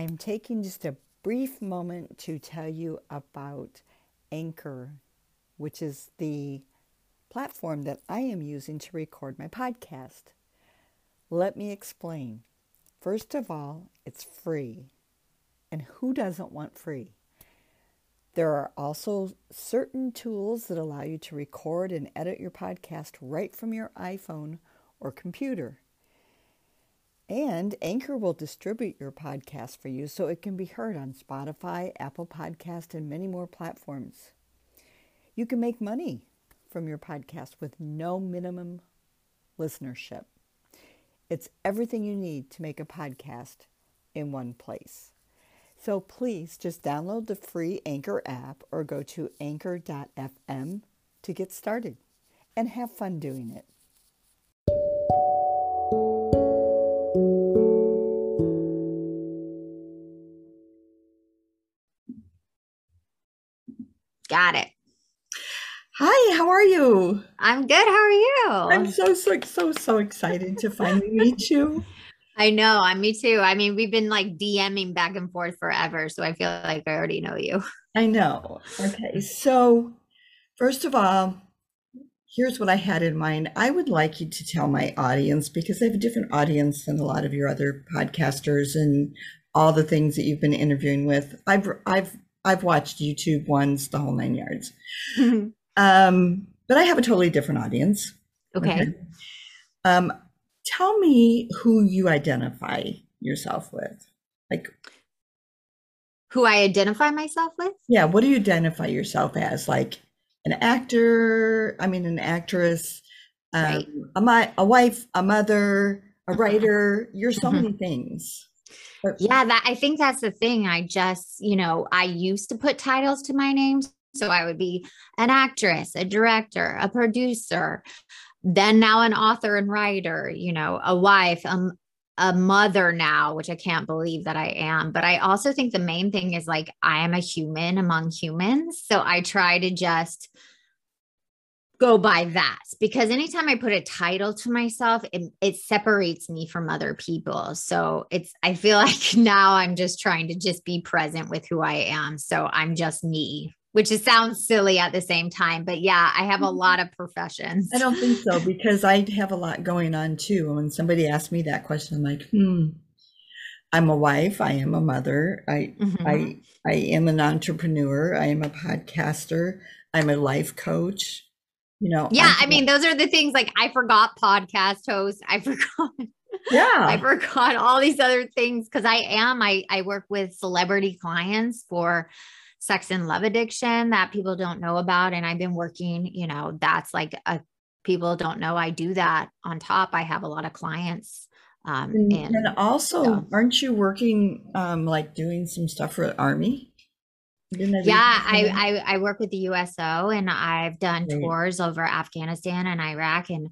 I'm taking just a brief moment to tell you about Anchor, which is the platform that I am using to record my podcast. Let me explain. First of all, it's free. And who doesn't want free? There are also certain tools that allow you to record and edit your podcast right from your iPhone or computer. And Anchor will distribute your podcast for you so it can be heard on Spotify, Apple Podcast, and many more platforms. You can make money from your podcast with no minimum listenership. It's everything you need to make a podcast in one place. So please just download the free Anchor app or go to anchor.fm to get started and have fun doing it. Got it. Hi, how are you? I'm good. How are you? I'm so so so so excited to finally meet you. I know. I'm me too. I mean, we've been like DMing back and forth forever, so I feel like I already know you. I know. Okay. So, first of all, here's what I had in mind. I would like you to tell my audience because I have a different audience than a lot of your other podcasters and all the things that you've been interviewing with. I've I've I've watched YouTube ones, the whole nine yards. um, but I have a totally different audience. Okay. okay. Um, tell me who you identify yourself with. Like who I identify myself with? Yeah, what do you identify yourself as? Like an actor, I mean an actress, um, right. a, a wife, a mother, a writer. You're so many things. Yeah, that I think that's the thing. I just, you know, I used to put titles to my names. So I would be an actress, a director, a producer, then now an author and writer, you know, a wife, um, a mother now, which I can't believe that I am. But I also think the main thing is like I am a human among humans. So I try to just go by that because anytime I put a title to myself, it, it separates me from other people. So it's, I feel like now I'm just trying to just be present with who I am. So I'm just me, which is, sounds silly at the same time. But yeah, I have a mm-hmm. lot of professions. I don't think so because I have a lot going on too. When somebody asks me that question, I'm like, hmm. I'm a wife. I am a mother. I mm-hmm. I I am an entrepreneur. I am a podcaster. I'm a life coach you know yeah i mean those are the things like i forgot podcast host i forgot yeah. I forgot all these other things because i am i i work with celebrity clients for sex and love addiction that people don't know about and i've been working you know that's like a people don't know i do that on top. I have a lot of clients um and, and also so. aren't you working um like doing some stuff for army yeah, I, I, I work with the USO and I've done Great. tours over Afghanistan and Iraq and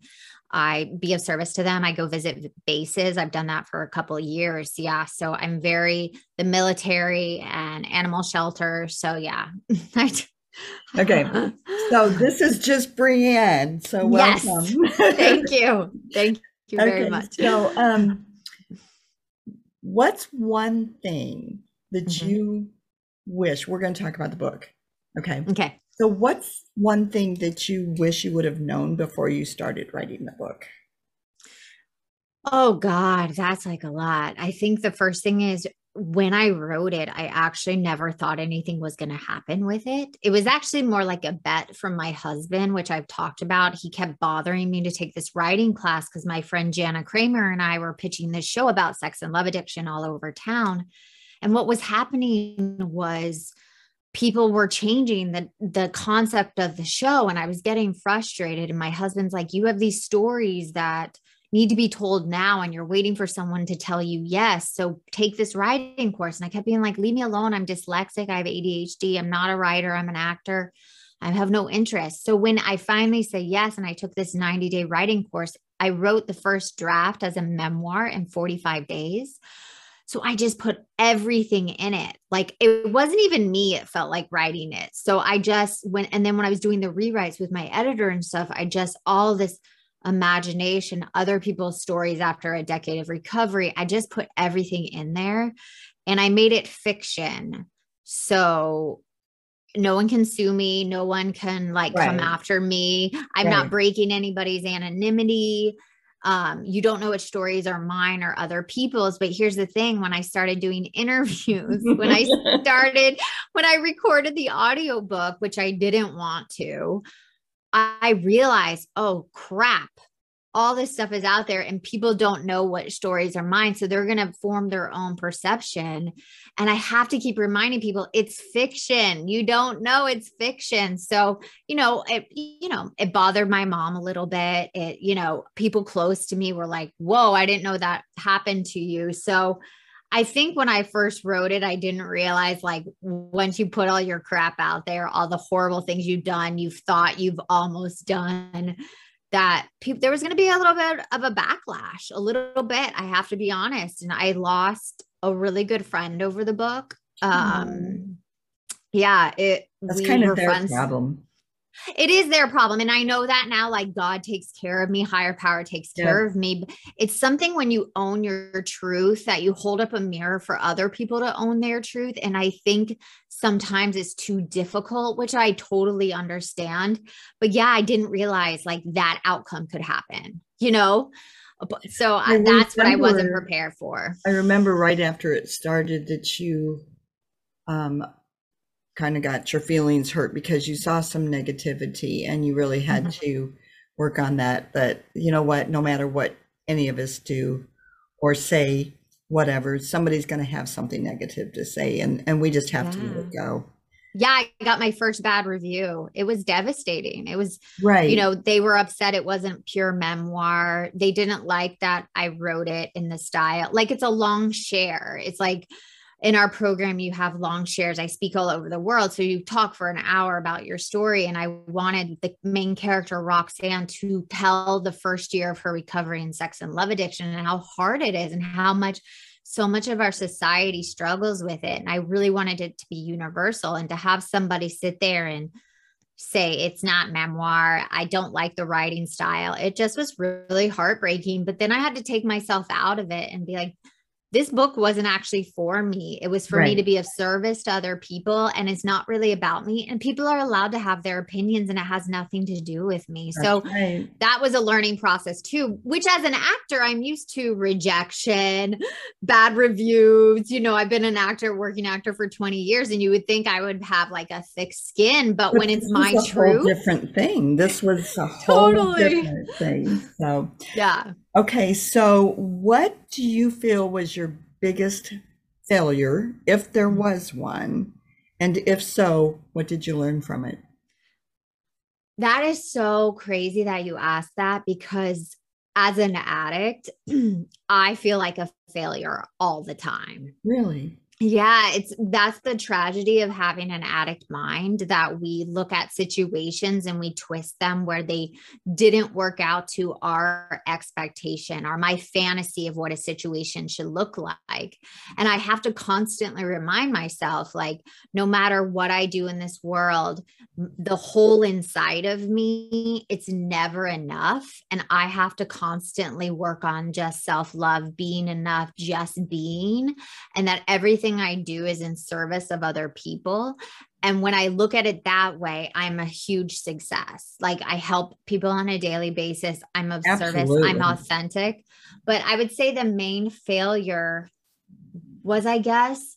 I be of service to them. I go visit bases. I've done that for a couple of years. Yeah. So I'm very the military and animal shelter. So yeah. okay. So this is just Brianne. So welcome. Yes. Thank you. Thank you very okay. much. So um what's one thing that mm-hmm. you wish we're going to talk about the book. Okay. Okay. So, what's one thing that you wish you would have known before you started writing the book? Oh, God, that's like a lot. I think the first thing is when I wrote it, I actually never thought anything was going to happen with it. It was actually more like a bet from my husband, which I've talked about. He kept bothering me to take this writing class because my friend Jana Kramer and I were pitching this show about sex and love addiction all over town. And what was happening was people were changing the the concept of the show. And I was getting frustrated. And my husband's like you have these stories that need to be told now and you're waiting for someone to tell you yes. So take this writing course. And I kept being like leave me alone. I'm dyslexic. I have ADHD I'm not a writer. I'm an actor. I have no interest. So when I finally say yes and I took this 90 day writing course I wrote the first draft as a memoir in 45 days so I just put everything in it. Like it wasn't even me, it felt like writing it. So I just went, and then when I was doing the rewrites with my editor and stuff, I just all this imagination, other people's stories after a decade of recovery, I just put everything in there. and I made it fiction. So no one can sue me. No one can like right. come after me. I'm right. not breaking anybody's anonymity. Um, you don't know which stories are mine or other people's. But here's the thing when I started doing interviews, when I started, when I recorded the audiobook, which I didn't want to, I realized, oh crap, all this stuff is out there and people don't know what stories are mine. So they're going to form their own perception. And I have to keep reminding people it's fiction. You don't know it's fiction. So, you know, it, you know, it bothered my mom a little bit. It, you know, people close to me were like, whoa, I didn't know that happened to you. So, I think when I first wrote it, I didn't realize like once you put all your crap out there, all the horrible things you've done, you've thought you've almost done, that people there was going to be a little bit of a backlash, a little bit. I have to be honest, and I lost a really good friend over the book. Um, mm. yeah, it. That's kind of their friends. problem it is their problem and i know that now like god takes care of me higher power takes care of me it's something when you own your truth that you hold up a mirror for other people to own their truth and i think sometimes it's too difficult which i totally understand but yeah i didn't realize like that outcome could happen you know? So I that's what i wasn't prepared for. I remember right after it started that you um kind of got your feelings hurt because you saw some negativity and you really had mm-hmm. to work on that. But you know what? No matter what any of us do or say, whatever, somebody's going to have something negative to say, and and we just have yeah. to let it go. Yeah, I got my first bad review. It was devastating. It was right. You know, they were upset it wasn't pure memoir. They didn't like that I wrote it in the style. Like it's a long share. It's like in our program you have long shares. I speak all over the world. So you talk for an hour about your story. And i wanted the main character roxanne to tell the first year of her recovery in sex and love addiction and how hard it is and how much so much of our society struggles with it. And i really wanted it to be universal and to have somebody sit there and say it's not memoir. I don't like the writing style. It just was really heartbreaking. But then i had to take myself out of it and be like this book wasn't actually for me. It was for right. me to be of service to other people. And it's not really about me. And people are allowed to have their opinions and it has nothing to do with me. That's so right. that was a learning process too, which as an actor, I'm used to rejection, bad reviews. You know, I've been an actor, working actor for 20 years, and you would think I would have like a thick skin, but, but when it's my truth, different thing. This was a whole totally. different thing. So, yeah. Okay, so what do you feel was your biggest failure, if there was one? And if so, what did you learn from it? That is so crazy that you asked that because as an addict, I feel like a failure all the time. Really? Yeah, it's that's the tragedy of having an addict mind that we look at situations and we twist them where they didn't work out to our expectation or my fantasy of what a situation should look like. And I have to constantly remind myself like no matter what I do in this world, the whole inside of me, it's never enough and I have to constantly work on just self-love, being enough, just being and that everything everything I do is in service of other people. And when I look at it that way, I'm a huge success. Like I help people on a daily basis. I'm of Absolutely. service. I'm authentic. But I would say the main failure was, I guess,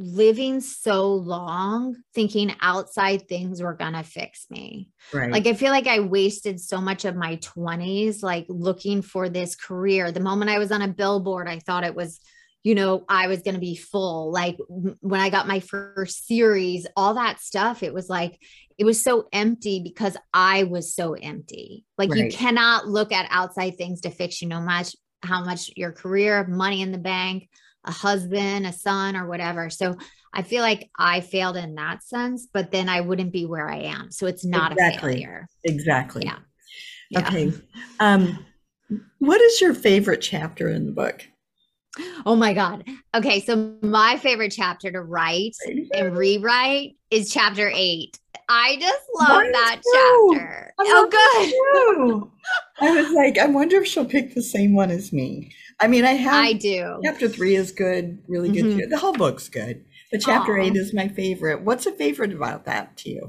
living so long thinking outside things were going to fix me. Right. Like I feel like I wasted so much of my 20s like looking for this career. The moment I was on a billboard, I thought it was you know, I was going to be full. Like when I got my first series, all that stuff, it was like, it was so empty because I was so empty. Like right. you cannot look at outside things to fix you no much how much your career, money in the bank, a husband, a son, or whatever. So I feel like I failed in that sense, but then I wouldn't be where I am. So it's not exactly. a failure. Exactly. Yeah. yeah. Okay. Um, what is your favorite chapter in the book? Oh my God. Okay. So, my favorite chapter to write and rewrite is chapter eight. I just love Mine that too. chapter. I oh, good. I was like, I wonder if she'll pick the same one as me. I mean, I have. I do. Chapter three is good, really good. Mhm. The whole book's good, but chapter Aw. eight is my favorite. What's a favorite about that to you?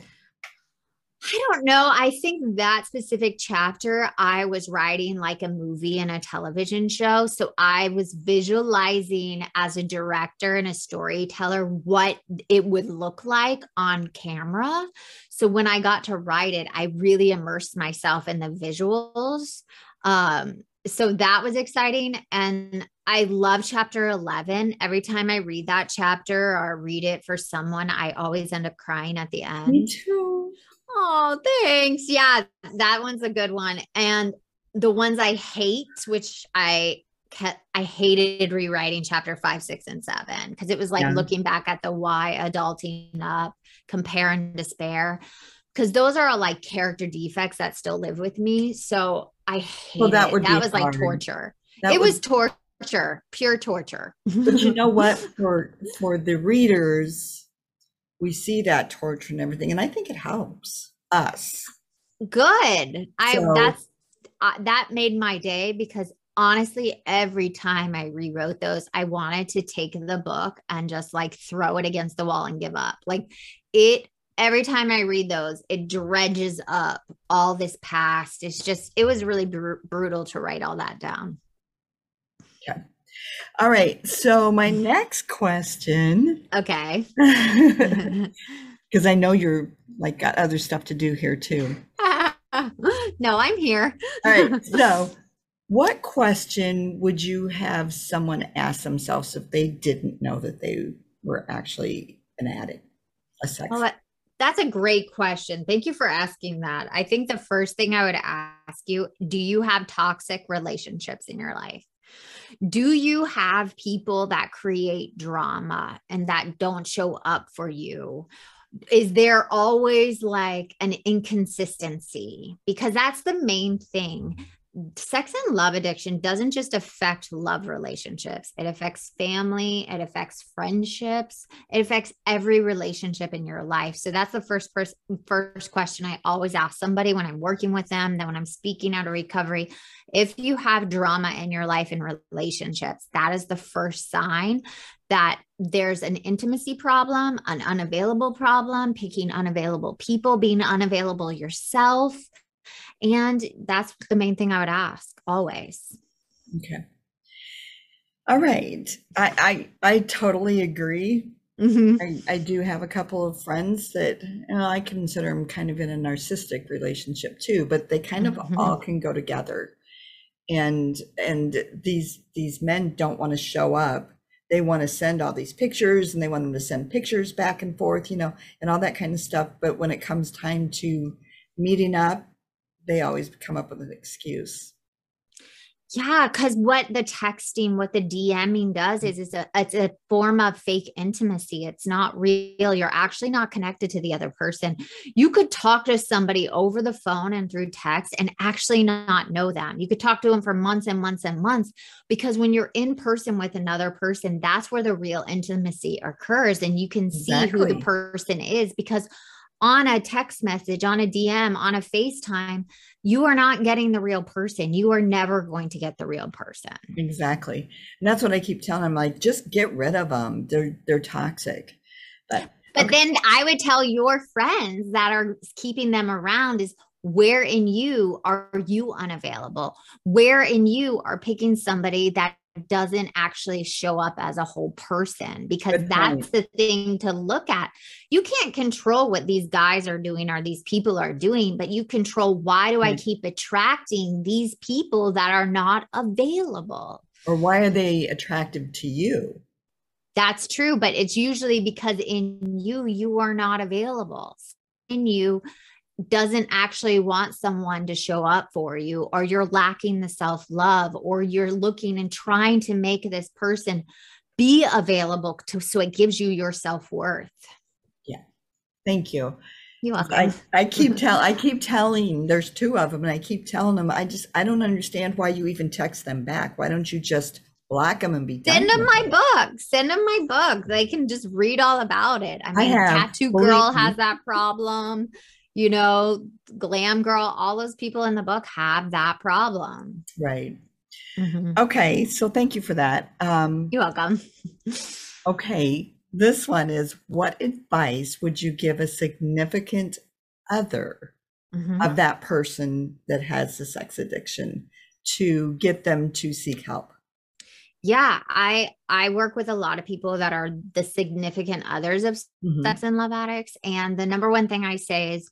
I don't know. I think that specific chapter, I was writing like a movie and a television show. So I was visualizing as a director and a storyteller what it would look like on camera. So when I got to write it, I really immersed myself in the visuals. Um, so that was exciting. And I love chapter 11. Every time I read that chapter or read it for someone, I always end up crying at the end. Me too. Oh, thanks. Yeah, that one's a good one. And the ones I hate, which I kept, I hated rewriting chapter five, six, and seven because it was like Yeah. looking back at the why adulting up, compare and despair. Because those are all like character defects that still live with me. So I hate Well, that it. would that was like torture. That it would- was torture, pure torture. But you know what? For for the readers, we see that torture and everything, and I think it helps us. good. I that's uh, that made my day because honestly every time i rewrote those i wanted to take the book and just like throw it against the wall and give up. Like it every time i read those it dredges up all this past. It's just it was really br- brutal to write all that down All right. So my mm. next question, okay because I know you're like got other stuff to do here too. no i'm here All right. So, what question would you have someone ask themselves if they didn't know that they were actually an addict, a sex? Well, that, that's a great question. Thank you for asking that. I think the first thing I would ask you do you have toxic relationships in your life? Do you have people that create drama and that don't show up for you? Is there always like an inconsistency? Because that's the main thing sex and love addiction doesn't just affect love relationships. It affects family it affects friendships it affects every relationship in your life. So that's the first person first question i always ask somebody when i'm working with them then when i'm speaking out of recovery. If you have drama in your life and relationships that is the first sign that there's an intimacy problem an unavailable problem picking unavailable people being unavailable yourself and that's the main thing I would ask always. Okay. All right. I I, I totally agree. Mhm. I, I do have a couple of friends that I consider them kind of in a narcissistic relationship too, but they kind of Mhm. all can go together. And and these these men don't want to show up. They want to send all these pictures and they want them to send pictures back and forth, you know, and all that kind of stuff. But when it comes time to meeting up, they always come up with an excuse. Yeah, because what the texting, what the DMing does is it's a it's a form of fake intimacy. It's not real. You're actually not connected to the other person. You could talk to somebody over the phone and through text and actually not know them. You could talk to them for months and months and months because when you're in person with another person, that's where the real intimacy occurs and you can see who the person is because on a text message, on a DM, on a FaceTime, you are not getting the real person. You are never going to get the real person. Exactly. And that's what I keep telling them like just get rid of them. They're they're toxic. But But Okay. then I would tell your friends that are keeping them around is where in you are you unavailable? Where in you are picking somebody that doesn't actually show up as a whole person? Because Good that's the thing to look at. You can't control what these guys are doing or these people are doing, but you control why do I mm. keep attracting these people that are not available? or why are they attractive to you? That's true, but it's usually because in you, you are not available. In you doesn't actually want someone to show up for you, or you're lacking the self love, or you're looking and trying to make this person be available to, so it gives you your self worth. Yeah. Thank you. You welcome. I, I keep tell I keep telling there's two of them and I keep telling them I just I don't understand why you even text them back. Why don't you just block them and be done? Send them my it? book. Send them my book. They can just read all about it. I I mean, have, Tattoo Girl has that problem. You know, Glam Girl, all those people in the book have that problem. Right. Mm-hmm. Okay, so thank you for that. Um, You're welcome. okay, this one is what advice would you give a significant other mm-hmm. of that person that has the sex addiction to get them to seek help? Yeah, I I work with a lot of people that are the significant others of mm-hmm. sex and love addicts and the number one thing I say is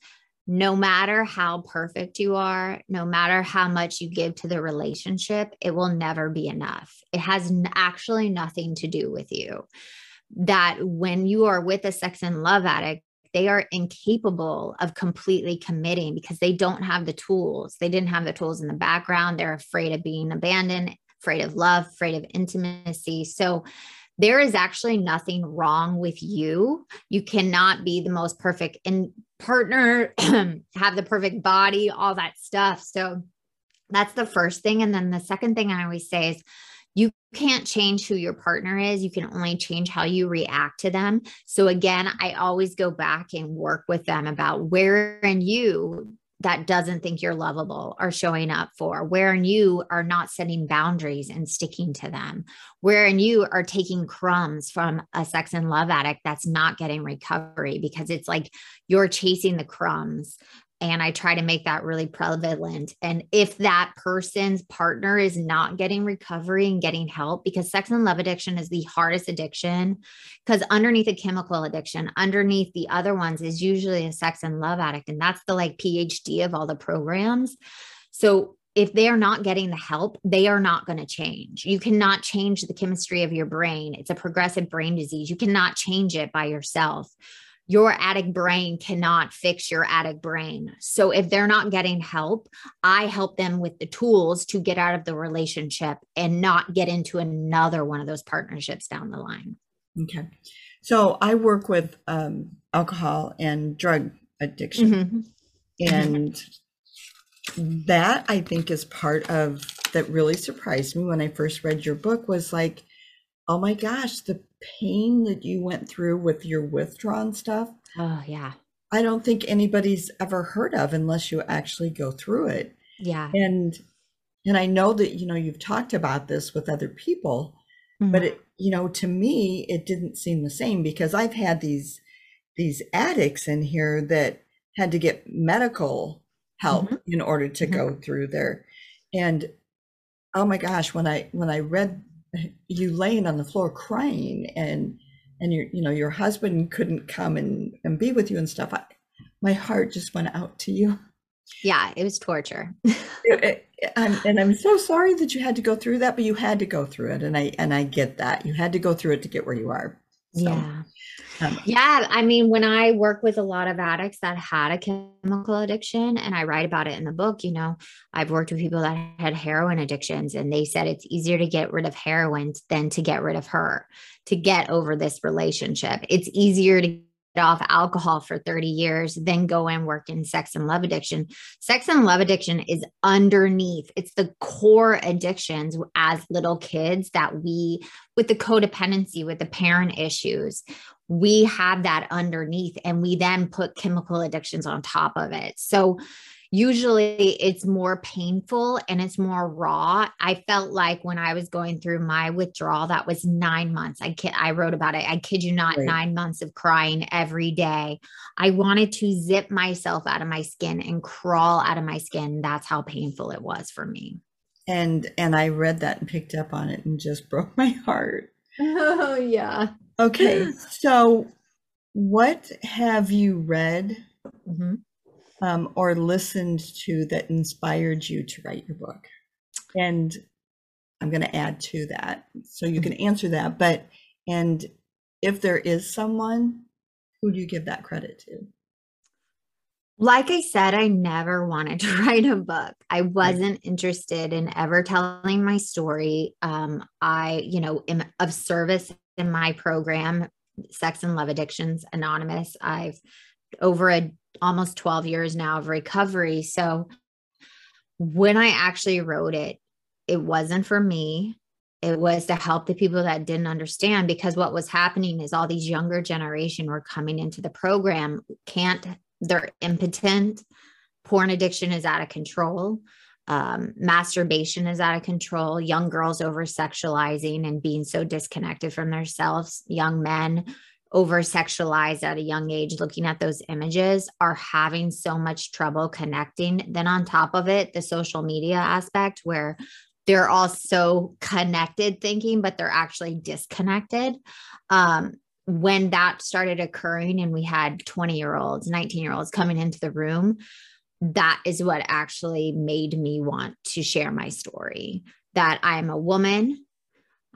no matter how perfect you are, no matter how much you give to the relationship, it will never be enough. It has n- actually nothing to do with you. That when you are with a sex and love addict, they are incapable of completely committing because they don't have the tools. They didn't have the tools in the background. They're afraid of being abandoned, afraid of love, afraid of intimacy. So there is actually nothing wrong with you. You cannot be the most perfect in partner, have the perfect body, all that stuff. So that's the first thing. And then the second thing I always say is you can't change who your partner is. You can only change how you react to them. So again, I always go back and work with them about where in you that doesn't think you're lovable are showing up for, wherein you are not setting boundaries and sticking to them, wherein you are taking crumbs from a sex and love addict that's not getting recovery because it's like you're chasing the crumbs and I try to make that really prevalent. And if that person's partner is not getting recovery and getting help, because sex and love addiction is the hardest addiction, because underneath a chemical addiction, underneath the other ones is usually a sex and love addict. And that's the like PhD of all the programs. So if they are not getting the help, they are not going to change. You cannot change the chemistry of your brain. It's a progressive brain disease. You cannot change it by yourself your addict brain cannot fix your addict brain. So if they're not getting help, I help them with the tools to get out of the relationship and not get into another one of those partnerships down the line. Okay. So I work with um, alcohol and drug addiction. Mm-hmm. And that I think is part of that really surprised me when I first read your book was like, oh my gosh, the pain that you went through with your withdrawn stuff. Oh, yeah. I don't think anybody's ever heard of unless you actually go through it. Yeah. And and I know that you know you've talked about this with other people, mm-hmm. but it you know to me it didn't seem the same because I've had these these addicts in here that had to get medical help mm-hmm. in order to mm-hmm. go through there. And oh my gosh, when I when I read you laying on the floor crying and and your you know your husband couldn't come and, and be with you and stuff I, my heart just went out to you. Yeah it was torture. It, it, I'm, and i'm so sorry that you had to go through that but you had to go through it and i and i get that. You had to go through it to get where you are. So, yeah yeah i mean when i work with a lot of addicts that had a chemical addiction and i write about it in the book you know i've worked with people that had heroin addictions and they said it's easier to get rid of heroin than to get rid of her to get over this relationship. It's easier to get off alcohol for 30 years, then go and work in sex and love addiction. Sex and love addiction is underneath, it's the core addictions as little kids that we, with the codependency, with the parent issues, we have that underneath and we then put chemical addictions on top of it. So, usually it's more painful and it's more raw. I felt like when I was going through my withdrawal, that was nine months. I kid, I wrote about it. I kid you not, right. nine months of crying every day. I wanted to zip myself out of my skin and crawl out of my skin. That's how painful it was for me. And and I read that and picked up on it and just broke my heart. Oh yeah. Okay. So what have you read? Mm-hmm um, or listened to that inspired you to write your book? And I'm going to add to that so you can mm-hmm. answer that. But, and if there is someone, who do you give that credit to? Like I said, I never wanted to write a book. I wasn't interested in ever telling my story. Um, I, you know, am of service in my program, Sex and Love Addictions Anonymous. I've over a almost 12 years now of recovery. So when I actually wrote it, it wasn't for me. It was to help the people that didn't understand because what was happening is all these younger generation were coming into the program, can't, they're impotent. Porn addiction is out of control. Um, masturbation is out of control, young girls over sexualizing and being so disconnected from themselves, young men over sexualized at a young age, looking at those images, are having so much trouble connecting. Then, on top of it, the social media aspect where they're all so connected thinking, but they're actually disconnected. Um, when that started occurring, and we had 20 year olds, 19 year olds coming into the room, that is what actually made me want to share my story that I'm a woman.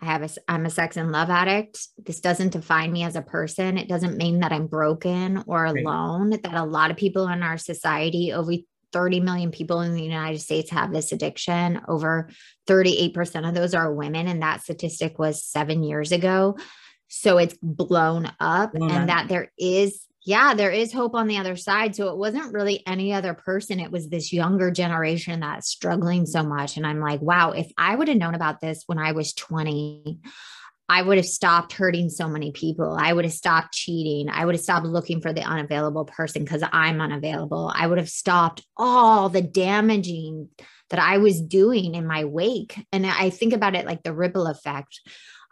I have a, I'm a sex and love addict. This doesn't define me as a person. It doesn't mean that I'm broken or alone, right. that a lot of people in our society, over 30 million people in the United States have this addiction. Over 38% of those are women. And that statistic was seven years ago. So it's blown up, and that there is yeah, there is hope on the other side. So it wasn't really any other person. It was this younger generation that's struggling so much. And I'm like, wow, if I would have known about this when I was 20, I would have stopped hurting so many people. I would have stopped cheating. I would have stopped looking for the unavailable person because I'm unavailable. I would have stopped all the damaging that I was doing in my wake. And I think about it like the ripple effect.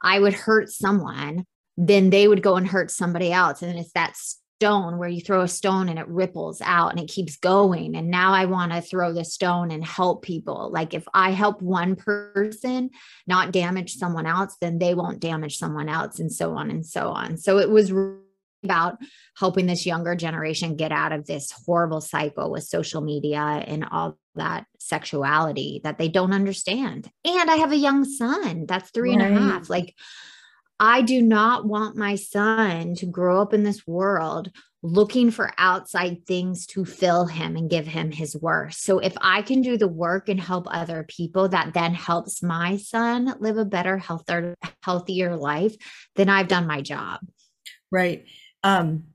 I would hurt someone, then they would go and hurt somebody else. And it's that stone where you throw a stone and it ripples out and it keeps going. And now I want to throw the stone and help people. Like if I help one person not damage someone else, then they won't damage someone else, and so on and so on. So it was about helping this younger generation get out of this horrible cycle with social media and all that sexuality that they don't understand. And I have a young son that's three right. and a half. Like, I do not want my son to grow up in this world looking for outside things to fill him and give him his worth. So if I can do the work and help other people that then helps my son live a better, healthier, healthier life, then I've done my job. Right. Um,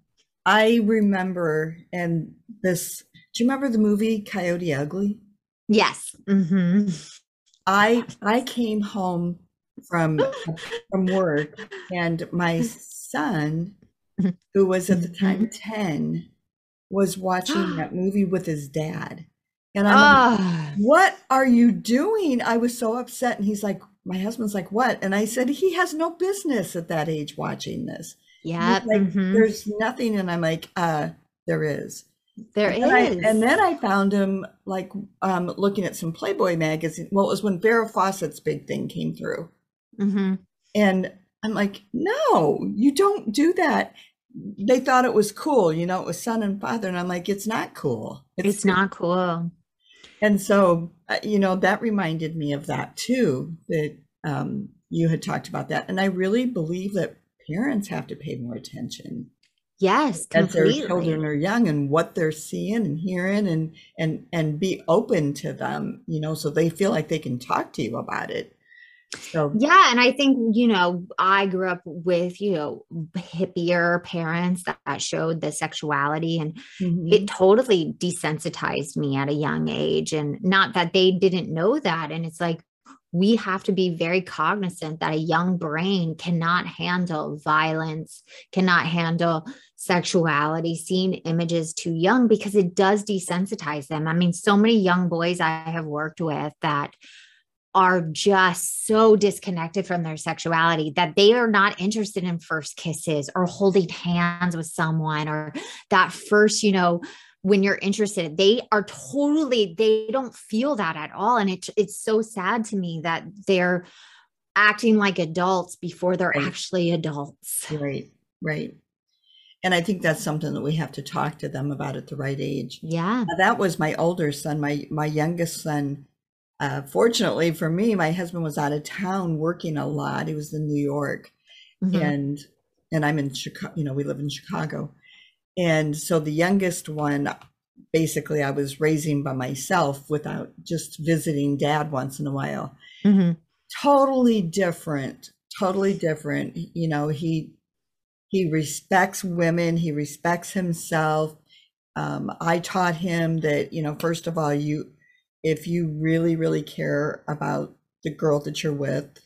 I remember, and this, do you remember the movie Coyote Ugly? Yes. Mm-hmm. I I came home from from work, and my son, who was at the time mm-hmm. ten, was watching that movie with his dad. And I'm like, ah. what are you doing? I was so upset. And he's like, my husband's like, what? And I said, he has no business at that age watching this. Yeah. Like, mm-hmm. there's nothing. And I'm like, uh, there is. There and is. I, and then I found him like um, looking at some Playboy magazine. Well, it was when Farrah Fawcett's big thing came through. Mm-hmm. And I'm like, no, you don't do that. They thought it was cool, you know, it was son and father. And I'm like, it's not cool. It's, it's not cool. And so, uh, you know, that reminded me of that too, that um, you had talked about that. And I really believe that parents have to pay more attention. Yes, as their children are young and what they're seeing and hearing and and and be open to them, you know, so they feel like they can talk to you about it so yeah, and I think you know I grew up with you know hippier parents that, that showed the sexuality, and mm-hmm. it totally desensitized me at a young age. And not that they didn't know that, and it's like we have to be very cognizant that a young brain cannot handle violence, cannot handle sexuality, seeing images too young because it does desensitize them. I mean, so many young boys I have worked with that are just so disconnected from their sexuality that they are not interested in first kisses or holding hands with someone or that first, you know, when you're interested they are totally they don't feel that at all. And it, it's so sad to me that they're acting like adults before they're right. actually adults. Right right. And i think that's something that we have to talk to them about at the right age. Yeah. Now, that was my older son my my youngest son uh, fortunately for me, my husband was out of town working a lot. He was in New York, mm-hmm. and and I'm in Chicago. You know, we live in Chicago, and so the youngest one, basically, I was raising by myself without just visiting dad once in a while. Mm-hmm. Totally different. Totally different. You know, he he respects women. He respects himself. Um, I taught him that you know, first of all, you if you really, really care about the girl that you're with,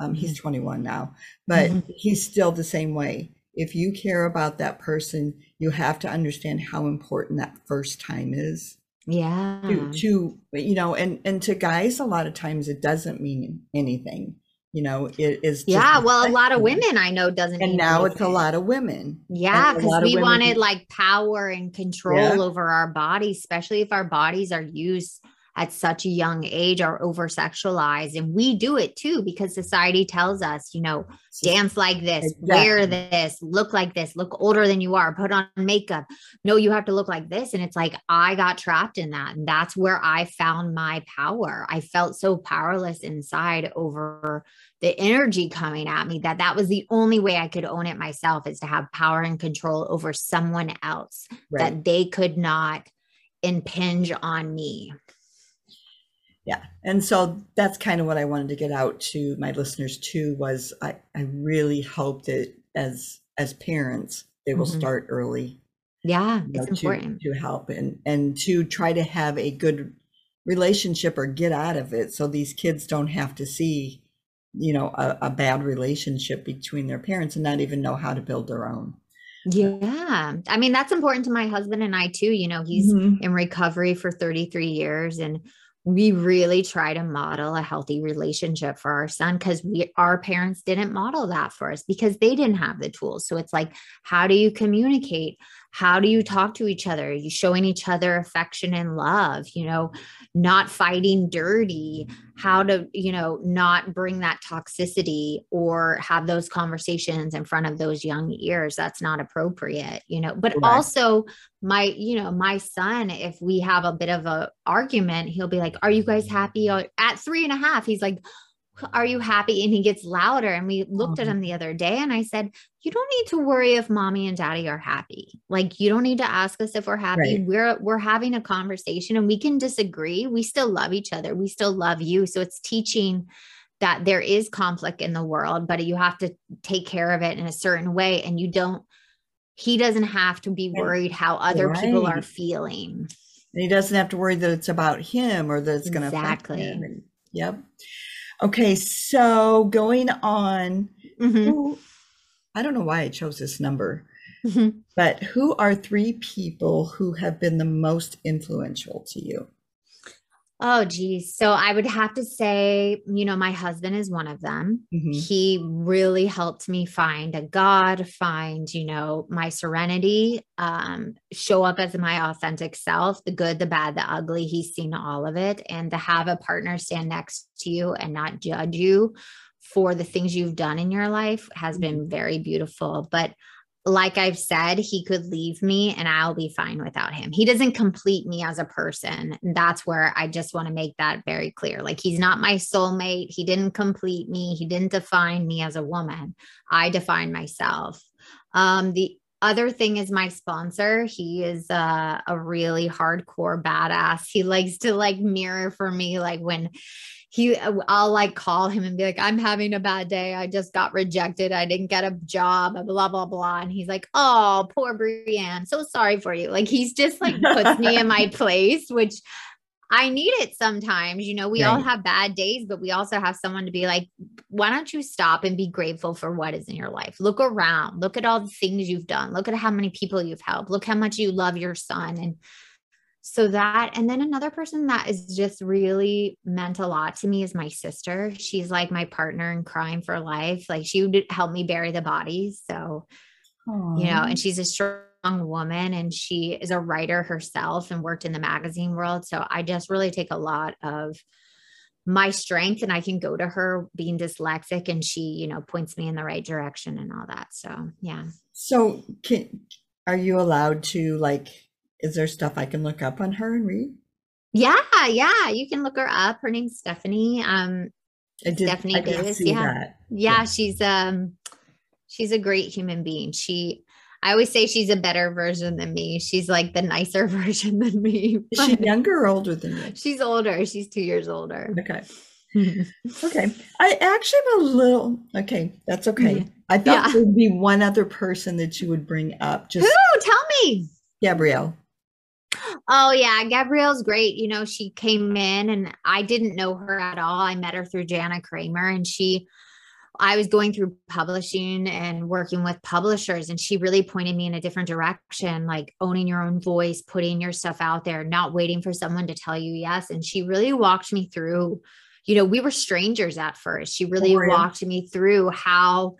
um, he's mm-hmm. 21 now, but mm-hmm. he's still the same way. If you care about that person, you have to understand how important that first time is. Yeah. To, to you know, and and to guys, a lot of times it doesn't mean anything. You know, it is. Yeah. Well, a lot of women I know doesn't. And now anything. it's a lot of women. Yeah, because we wanted like power and control yeah. over our bodies, especially if our bodies are used at such a young age are over sexualized. And we do it too because society tells us, you know, dance like this, exactly. wear this, look like this, look older than you are, put on makeup. No, you have to look like this. And it's like, I got trapped in that. And that's where I found my power. I felt so powerless inside over the energy coming at me that that was the only way I could own it myself is to have power and control over someone else right. that they could not impinge on me yeah and so that's kind of what i wanted to get out to my listeners too was i i really hope that as as parents they will mm-hmm. start early yeah you know, it's to, important to help and and to try to have a good relationship or get out of it so these kids don't have to see you know a, a bad relationship between their parents and not even know how to build their own yeah. I mean, that's important to my husband and I too. You know, he's mm-hmm. in recovery for 33 years and we really try to model a healthy relationship for our son because we our parents didn't model that for us because they didn't have the tools. So it's like how do you communicate? How do you talk to each other? Are you showing each other affection and love you know not fighting dirty how to you know not bring that toxicity or have those conversations in front of those young ears. That's not appropriate you know. But right. also my you know my son if we have a bit of a argument he'll be like are you guys happy? At three and a half he's like are you happy? And he gets louder. And we looked at mm-hmm. him the other day and I said, You don't need to worry if mommy and daddy are happy. Like you don't need to ask us if we're happy. Right. We're we're having a conversation and we can disagree. We still love each other. We still love you. So it's teaching that there is conflict in the world, but you have to take care of it in a certain way. And you don't, he doesn't have to be worried how other right. people are feeling. And he doesn't have to worry that it's about him or that it's going to affect him. Yep. Okay, so going on, mm-hmm. who, I don't know why I chose this number, mm-hmm. but who are three people who have been the most influential to you? Oh, geez. So I would have to say, you know, my husband is one of them. Mm-hmm. He really helped me find a God, find, you know, my serenity, um, show up as my authentic self, the good, the bad, the ugly. He's seen all of it. And to have a partner stand next to you and not judge you for the things you've done in your life has been mm-hmm. very beautiful. But like I've said, he could leave me and I'll be fine without him. He doesn't complete me as a person. That's where I just want to make that very clear. Like he's not my soulmate. He didn't complete me. He didn't define me as a woman. I define myself. Um, the other thing is my sponsor. He is uh, a really hardcore badass. He likes to like mirror for me, like when he uh, I'll like call him and be like, I'm having a bad day. I just got rejected. I didn't get a job, blah, blah, blah. And he's like, Oh, poor Brianne. So sorry for you. Like he's just like puts me in my place, which I need it sometimes. You know, we right. all have bad days, but we also have someone to be like, why don't you stop and be grateful for what is in your life? Look around, look at all the things you've done, look at how many people you've helped, look how much you love your son. And so that and then another person that is just really meant a lot to me is my sister. She's like my partner in crime for life. Like she would help me bury the bodies so Aww. you know and she's a strong woman and she is a writer herself and worked in the magazine world. So i just really take a lot of my strength and i can go to her being dyslexic and she you know points me in the right direction and all that. So yeah. So can are you allowed to like is there stuff I can look up on her and read? Yeah, yeah, you can look her up. Her name's Stephanie. Um, did, Stephanie Davis. Yeah. yeah. yeah, she's um, she's a great human being. She, I always say she's a better version than me. She's like the nicer version than me. Is she younger or older than you? She's older. She's two years older. Okay. okay. I actually am a little okay. That's okay. Mm-hmm. I thought yeah. there'd be one other person that you would bring up. Just who? Tell me. Gabrielle. Oh yeah, Gabrielle's great. You know, she came in and I didn't know her at all. I met her through Jana Kramer and she I was going through publishing and working with publishers, and she really pointed me in a different direction, like owning your own voice, putting your stuff out there, not waiting for someone to tell you yes. And she really walked me through, you know, we were strangers at first. She really oh, walked me through how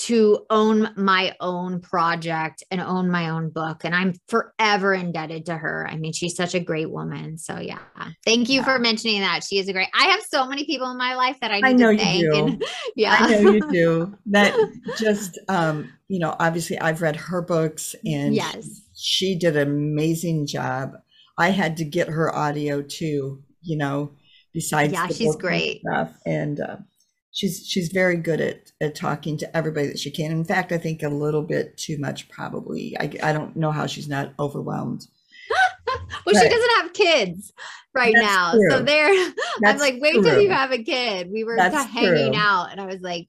to own my own project and own my own book. And I'm forever indebted to her. I mean, she's such a great woman. So yeah. Thank you yeah. for mentioning that. She is a great I have so many people in my life that I, I know you do. And, yeah. I know you do. That just um, you know, obviously I've read her books and yes, she did an amazing job. I had to get her audio too, you know, besides yeah, she's great. And stuff. And uh, she's she's very good at, at talking to everybody that she can. In fact, I think a little bit too much probably. I, I don't know how she's not overwhelmed. well, but, she doesn't have kids right now. True. So there I'm like, wait true. till you have a kid. We were hanging true. out and I was like,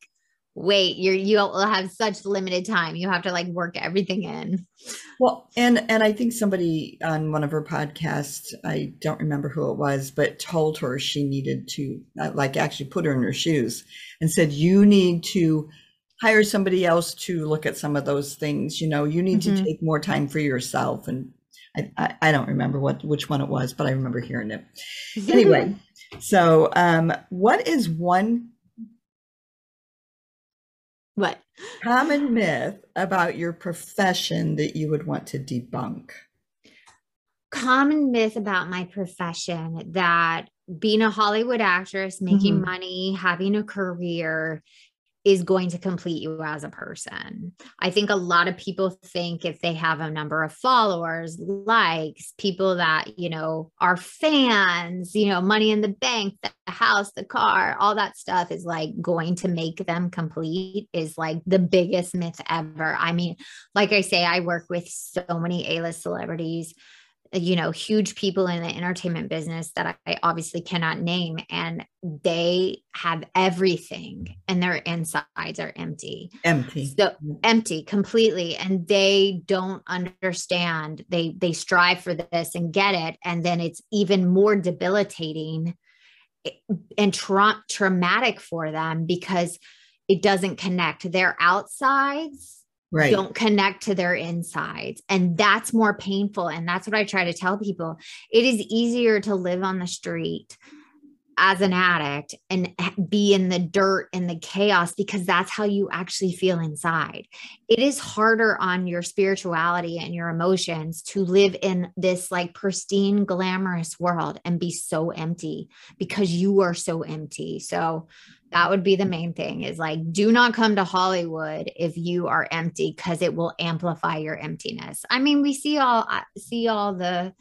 wait you're you'll have such limited time. You have to like work everything in. Well and and i think somebody on one of her podcasts i don't remember who it was but told her she needed to uh, like actually put her in her shoes and said you need to hire somebody else to look at some of those things. You know you need mm-hmm. to take more time for yourself. And I, I, I don't remember what which one it was but i remember hearing it. Anyway so um what is one what? Common myth about your profession that you would want to debunk. Common myth about my profession that being a Hollywood actress, making mm-hmm. money, having a career is going to complete you as a person. I think a lot of people think if they have a number of followers, likes, people that, you know, are fans, you know, money in the bank, the house, the car, all that stuff is like going to make them complete is like the biggest myth ever. I mean, like I say, I work with so many A list celebrities you know, huge people in the entertainment business that I, obviously cannot name, and they have everything, and their insides are empty. Empty. So empty completely, and they don't understand. They they strive for this and get it, and then it's even more debilitating eh, and tra- traumatic for them because it doesn't connect their outsides right. don't connect to their insides. And that's more painful. And that's what I try to tell people. It is easier to live on the street as an addict and be in the dirt and the chaos because that's how you actually feel inside. It is harder on your spirituality and your emotions to live in this like pristine, glamorous world and be so empty because you are so empty. So, that would be the main thing is like do not come to hollywood if you are empty because it will amplify your emptiness. I mean we see all see all the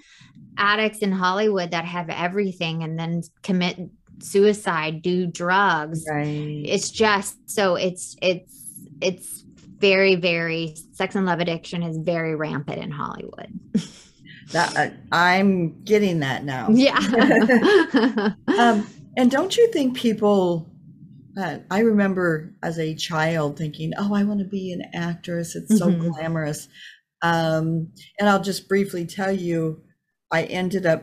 addicts in hollywood that have everything and then commit suicide do drugs. Right. it's just so it's it's it's very very sex and love addiction is very rampant in hollywood. That uh, i'm getting that now. Yeah. Um, and don't you think people uh, I remember as a child thinking, "Oh, I want to be an actress. It's so mm-hmm. glamorous." Um, and I'll just briefly tell you, I ended up.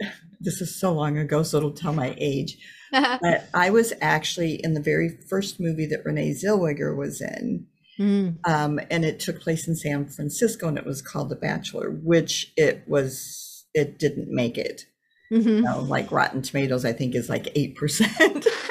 This is so long ago, so it'll tell my age. but I was actually in the very first movie that Renee Zellweger was in. Mm. Um, and it took place in San Francisco, and it was called The Bachelor, which it was. It didn't make it. Mm-hmm. You know, like Rotten Tomatoes, I think is like eight percent.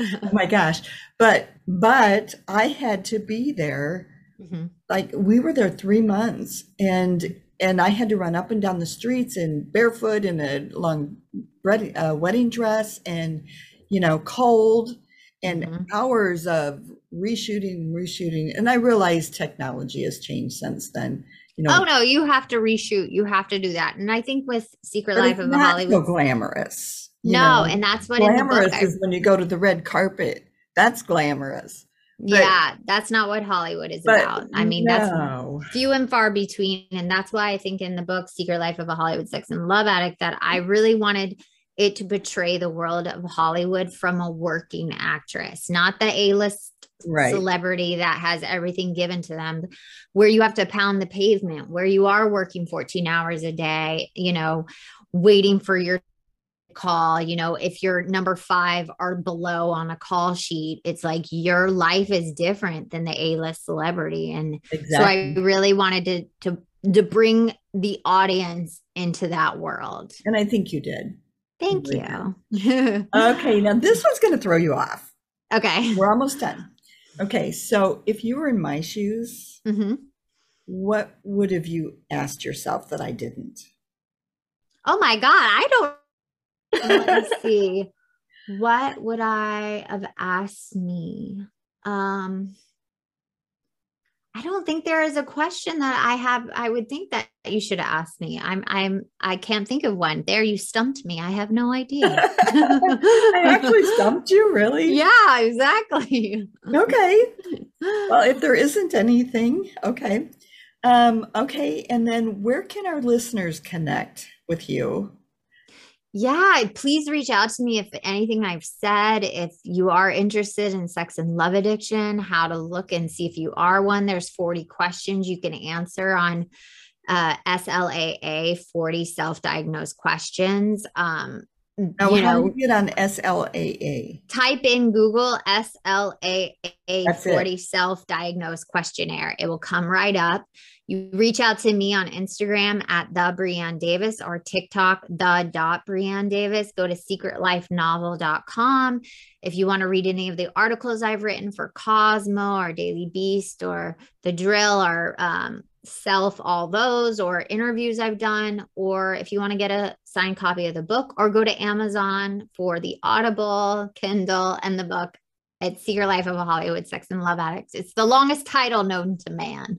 oh my gosh. But but I had to be there. Mm-hmm. Like we were there three months and and I had to run up and down the streets in barefoot in a long uh, wedding dress and you know cold and mm-hmm. hours of reshooting reshooting and I realized technology has changed since then you know oh no you have to reshoot you have to do that and I think with Secret Life of the Hollywood so glamorous no, know, and that's what glamorous book, is when you go to the red carpet. That's glamorous. But, yeah, that's not what Hollywood is about. I mean, no. that's few and far between. And that's why I think in the book, Secret Life of a Hollywood Sex and Love Addict, that I really wanted it to portray the world of Hollywood from a working actress, not the A list right. celebrity that has everything given to them, where you have to pound the pavement, where you are working 14 hours a day, you know, waiting for your call, you know, if you're number five or below on a call sheet, it's like your life is different than the A-list celebrity. And exactly. so I really wanted to to to bring the audience into that world. And I think you did. Thank you. you. okay, now this one's going to throw you off. Okay. We're almost done. Okay, so if you were in my shoes, mm-hmm. what would have you asked yourself that I didn't? Oh my God, I don't. Let me see. What would I have asked me? Um, I don't think there is a question that I have. I would think that you should ask me. I'm. I'm. I can't think of one. There, you stumped me. I have no idea. I actually stumped you, really? Yeah, exactly. Okay. Well, if there isn't anything, okay. Um, okay, and then where can our listeners connect with you? Yeah, please reach out to me if anything I've said, if you are interested in sex and love addiction, how to look and see if you are one. There's 40 questions you can answer on uh, SLAA, 40 self diagnosed questions. Um, now, you know, get on SLAA? Type in Google SLAA 40 self diagnosed questionnaire. It will come right up. You reach out to me on Instagram at the Brianne Davis or TikTok, the dot Brianne Davis. Go to secretlifenovel.com. If you want to read any of the articles I've written for Cosmo or Daily Beast or The Drill or um, Self, all those, or interviews I've done, or if you want to get a signed copy of the book, or go to Amazon for the Audible, Kindle, and the book. It's Secret Life of a Hollywood Sex and Love Addict. It's the longest title known to man.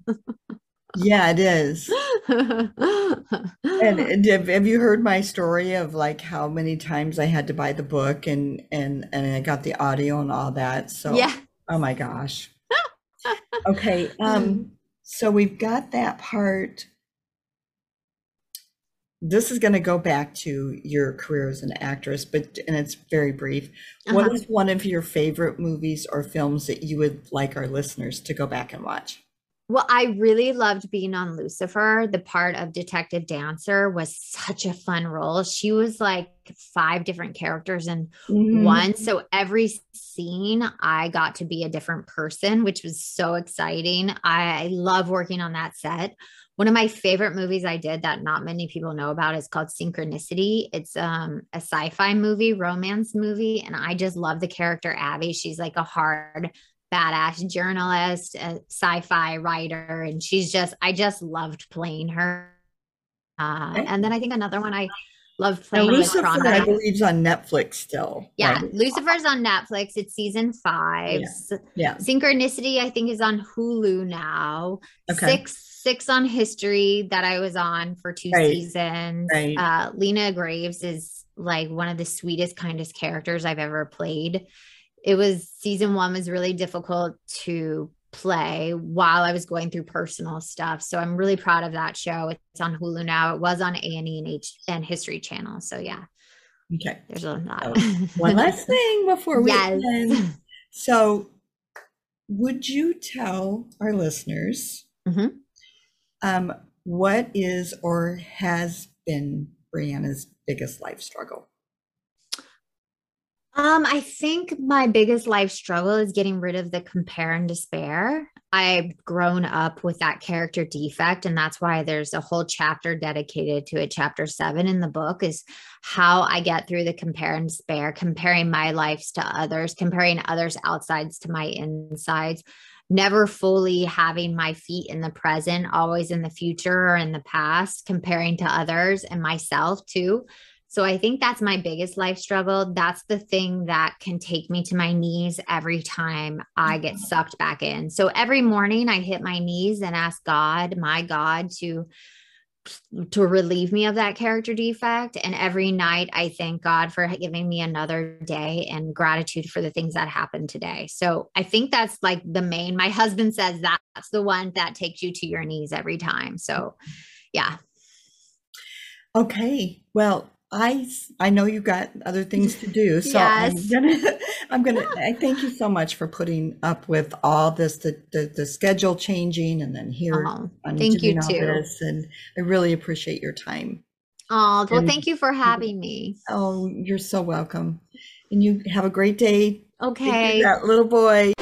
Yeah, it is. and have, have you heard my story of like how many times I had to buy the book and and and I got the audio and all that? So yeah. Oh my gosh. okay. Um. So we've got that part. This is going to go back to your career as an actress, but and it's very brief. Uh-huh. What is one of your favorite movies or films that you would like our listeners to go back and watch? Well, I really loved being on Lucifer. The part of Detective Dancer was such a fun role. She was like five different characters in mm-hmm. one. So every scene, I got to be a different person, which was so exciting. I I love working on that set. One of my favorite movies I did that not many people know about is called Synchronicity. It's um, a sci-fi movie, romance movie, and I just love the character Abby. She's like a hard badass journalist, a sci-fi writer, and she's just I just loved playing her. Uh. And then I think another one I loved playing. Now, Lucifer, I believe, is on Netflix still. Yeah, right? Lucifer's on Netflix. It's season five. Yeah. yeah. Synchronicity, I think, is on Hulu now. Okay. Six six on History that I was on for two right. seasons. Right. Uh, Lena Graves is like one of the sweetest, kindest characters I've ever played it was season one was really difficult to play while I was going through personal stuff. So I'm really proud of that show. It's on Hulu now. It was on A and E and H and History Channel. So yeah. Okay. There's a lot. So, one last thing before we yes. end. So, would you tell our listeners mm-hmm. um, what is or has been Brianna's biggest life struggle? Um, I think my biggest life struggle is getting rid of the compare and despair. I've grown up with that character defect, and that's why there's a whole chapter dedicated to it. Chapter seven in the book is how I get through the compare and despair, comparing my lives to others, comparing others' outsides to my insides, never fully having my feet in the present, always in the future or in the past, comparing to others and myself too. So I think that's my biggest life struggle. That's the thing that can take me to my knees every time I get mm-hmm. sucked back in. So every morning I hit my knees and ask God, my God, to to relieve me of that character defect and every night I thank God for giving me another day and gratitude for the things that happened today. So I think that's like the main my husband says that's the one that takes you to your knees every time. So yeah. Okay. Well, I I know you've got other things to do, so yes. I'm gonna I'm gonna I thank you so much for putting up with all this the the, the schedule changing and then here oh, thank you too. This, and I really appreciate your time. Oh, well, And- thank you for having me. Oh, you're so welcome. And you have a great day. Take care of Okay. That little boy.